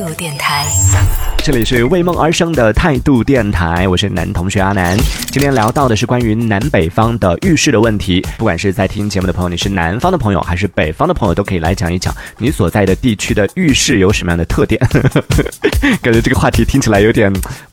度电台，这里是为梦而生的态度电台，我是男同学阿南。今天聊到的是关于南北方的浴室的问题。不管是在听节目的朋友，你是南方的朋友还是北方的朋友，都可以来讲一讲你所在的地区的浴室有什么样的特点。感觉这个话题听起来有点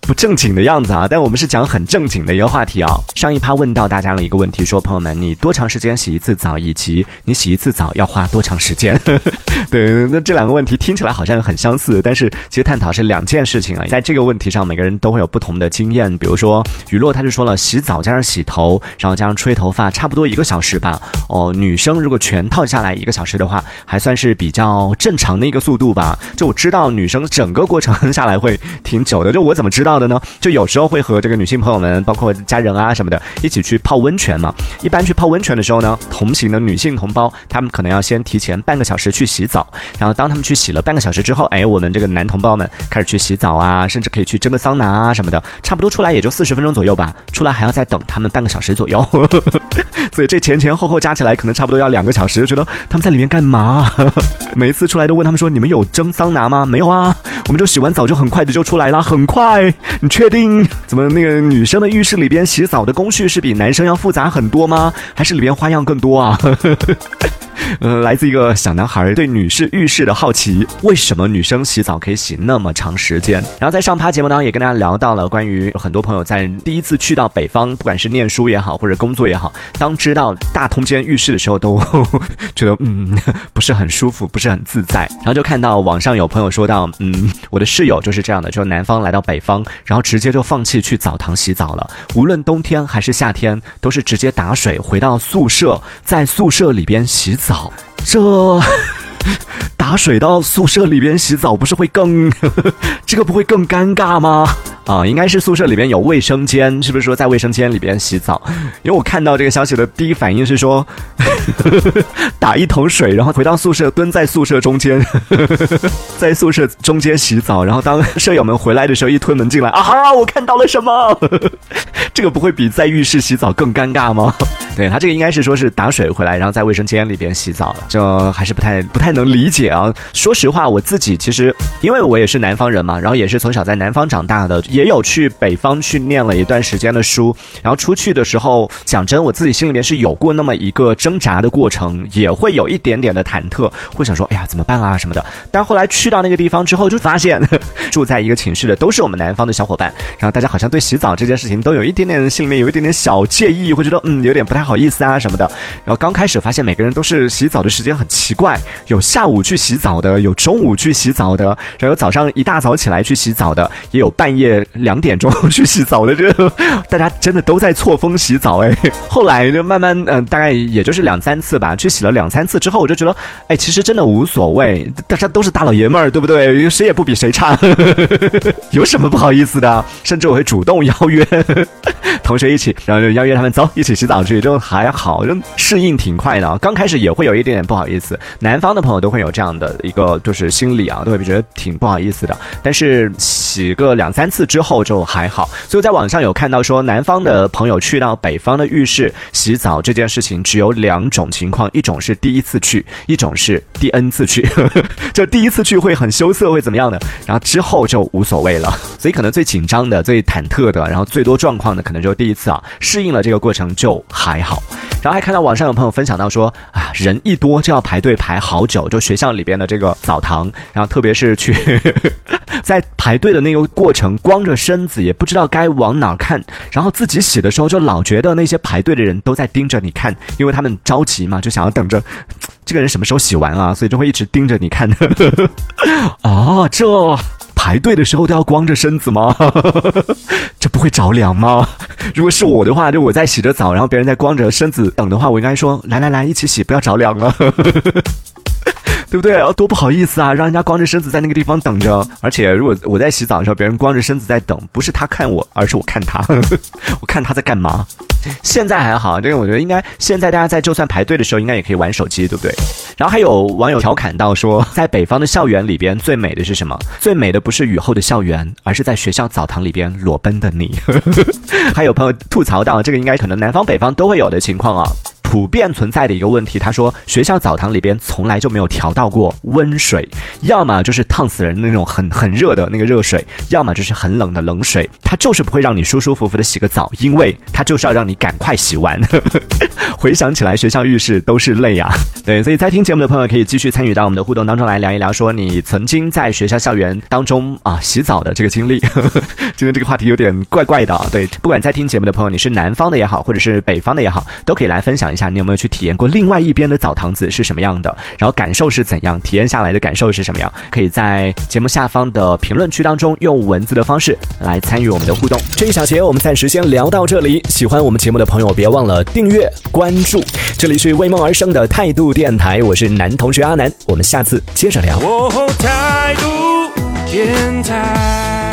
不正经的样子啊，但我们是讲很正经的一个话题啊。上一趴问到大家了一个问题，说朋友们，你多长时间洗一次澡，以及你洗一次澡要花多长时间？对，那这两个问题听起来好像很相似，但是其实探讨是两件事情啊。在这个问题上，每个人都会有不同的经验。比如说雨落，他就说了，洗澡加上洗头，然后加上吹头发，差不多一个小时吧。哦，女生如果全套下来一个小时的话，还算是比较正常的一个速度吧。就我知道女生整个过程下来会挺久的。就我怎么知道的呢？就有时候会和这个女性朋友们，包括家人啊什么的，一起去泡温泉嘛。一般去泡温泉的时候呢，同行的女性同胞，她们可能要先提前半个小时去洗澡。然后当她们去洗了半个小时之后，哎，我们这个男同胞们开始去洗澡啊，甚至可以去蒸个桑拿啊什么的，差不多出来也就四十分钟左右吧。出来还要再等他们半个小时左右，所以这前前后后加起来可能差不多要两个小时。觉得他们在里面干嘛？每一次出来都问他们说：“你们有蒸桑拿吗？”没有啊，我们就洗完澡就很快的就出来了，很快。你确定？怎么那个女生的浴室里边洗澡的工序是比男生要复杂很多吗？还是里边花样更多啊？呃，来自一个小男孩对女士浴室的好奇，为什么女生洗澡可以洗那么长时间？然后在上趴节目当中也跟大家聊到了关于很多朋友在第一次去到北方，不管是念书也好，或者工作也好，当知道大通间浴室的时候，都 觉得嗯不是很舒服，不是很自在。然后就看到网上有朋友说到，嗯，我的室友就是这样的，就南方来到北方，然后直接就放弃去澡堂洗澡了，无论冬天还是夏天，都是直接打水回到宿舍，在宿舍里边洗澡。澡这 打水到宿舍里边洗澡，不是会更 这个不会更尴尬吗？啊，应该是宿舍里边有卫生间，是不是说在卫生间里边洗澡？因为我看到这个消息的第一反应是说，打一桶水，然后回到宿舍，蹲在宿舍中间，在宿舍中间洗澡，然后当舍友们回来的时候，一推门进来，啊哈，我看到了什么？这个不会比在浴室洗澡更尴尬吗？对他这个应该是说是打水回来，然后在卫生间里边洗澡了，就还是不太不太能理解啊。说实话，我自己其实因为我也是南方人嘛，然后也是从小在南方长大的。也有去北方去念了一段时间的书，然后出去的时候，讲真，我自己心里面是有过那么一个挣扎的过程，也会有一点点的忐忑，会想说，哎呀，怎么办啊什么的。但后来去到那个地方之后，就发现 住在一个寝室的都是我们南方的小伙伴，然后大家好像对洗澡这件事情都有一点点心里面有一点点小介意，会觉得嗯有点不太不好意思啊什么的。然后刚开始发现每个人都是洗澡的时间很奇怪，有下午去洗澡的，有中午去洗澡的，然后早上一大早起来去洗澡的，也有半夜。两点钟去洗澡的，这大家真的都在错峰洗澡哎。后来就慢慢嗯，大概也就是两三次吧，去洗了两三次之后，我就觉得哎，其实真的无所谓，大家都是大老爷们儿，对不对？谁也不比谁差，有什么不好意思的？甚至我会主动邀约同学一起，然后就邀约他们走一起洗澡去，就还好，就适应挺快的。刚开始也会有一点点不好意思，南方的朋友都会有这样的一个就是心理啊，都会觉得挺不好意思的。但是洗个两三次之后就还好，所以在网上有看到说，南方的朋友去到北方的浴室洗澡这件事情，只有两种情况，一种是第一次去，一种是第 N 次去。就第一次去会很羞涩，会怎么样的，然后之后就无所谓了。所以可能最紧张的、最忐忑的，然后最多状况的，可能就第一次啊，适应了这个过程就还还好。然后还看到网上有朋友分享到说，啊，人一多就要排队排好久，就学校里边的这个澡堂，然后特别是去 在排队的那个过程，光着身子也不知道该往哪看，然后自己洗的时候就老觉得那些排队的人都在盯着你看，因为他们着急嘛，就想要等着 这个人什么时候洗完啊，所以就会一直盯着你看的。啊，这。排队的时候都要光着身子吗？这不会着凉吗？如果是我的话，就我在洗着澡，然后别人在光着身子等的话，我应该说来来来，一起洗，不要着凉了。对不对？多不好意思啊，让人家光着身子在那个地方等着。而且如果我在洗澡的时候，别人光着身子在等，不是他看我，而是我看他，我看他在干嘛。现在还好，这个我觉得应该现在大家在就算排队的时候，应该也可以玩手机，对不对？然后还有网友调侃到说，在北方的校园里边，最美的是什么？最美的不是雨后的校园，而是在学校澡堂里边裸奔的你。还有朋友吐槽到，这个应该可能南方北方都会有的情况啊。普遍存在的一个问题。他说，学校澡堂里边从来就没有调到过温水，要么就是烫死人那种很很热的那个热水，要么就是很冷的冷水，它就是不会让你舒舒服服的洗个澡，因为它就是要让你赶快洗完。回想起来，学校浴室都是泪啊。对，所以在听节目的朋友可以继续参与到我们的互动当中来聊一聊，说你曾经在学校校园当中啊洗澡的这个经历。今天这个话题有点怪怪的啊。对，不管在听节目的朋友你是南方的也好，或者是北方的也好，都可以来分享一下你有没有去体验过另外一边的澡堂子是什么样的，然后感受是怎样，体验下来的感受是什么样？可以在节目下方的评论区当中用文字的方式来参与我们的互动。这一小节我们暂时先聊到这里，喜欢我们节目的朋友别忘了订阅关注。这里是为梦而生的态度电台，我是男同学阿南，我们下次接着聊。态度电台。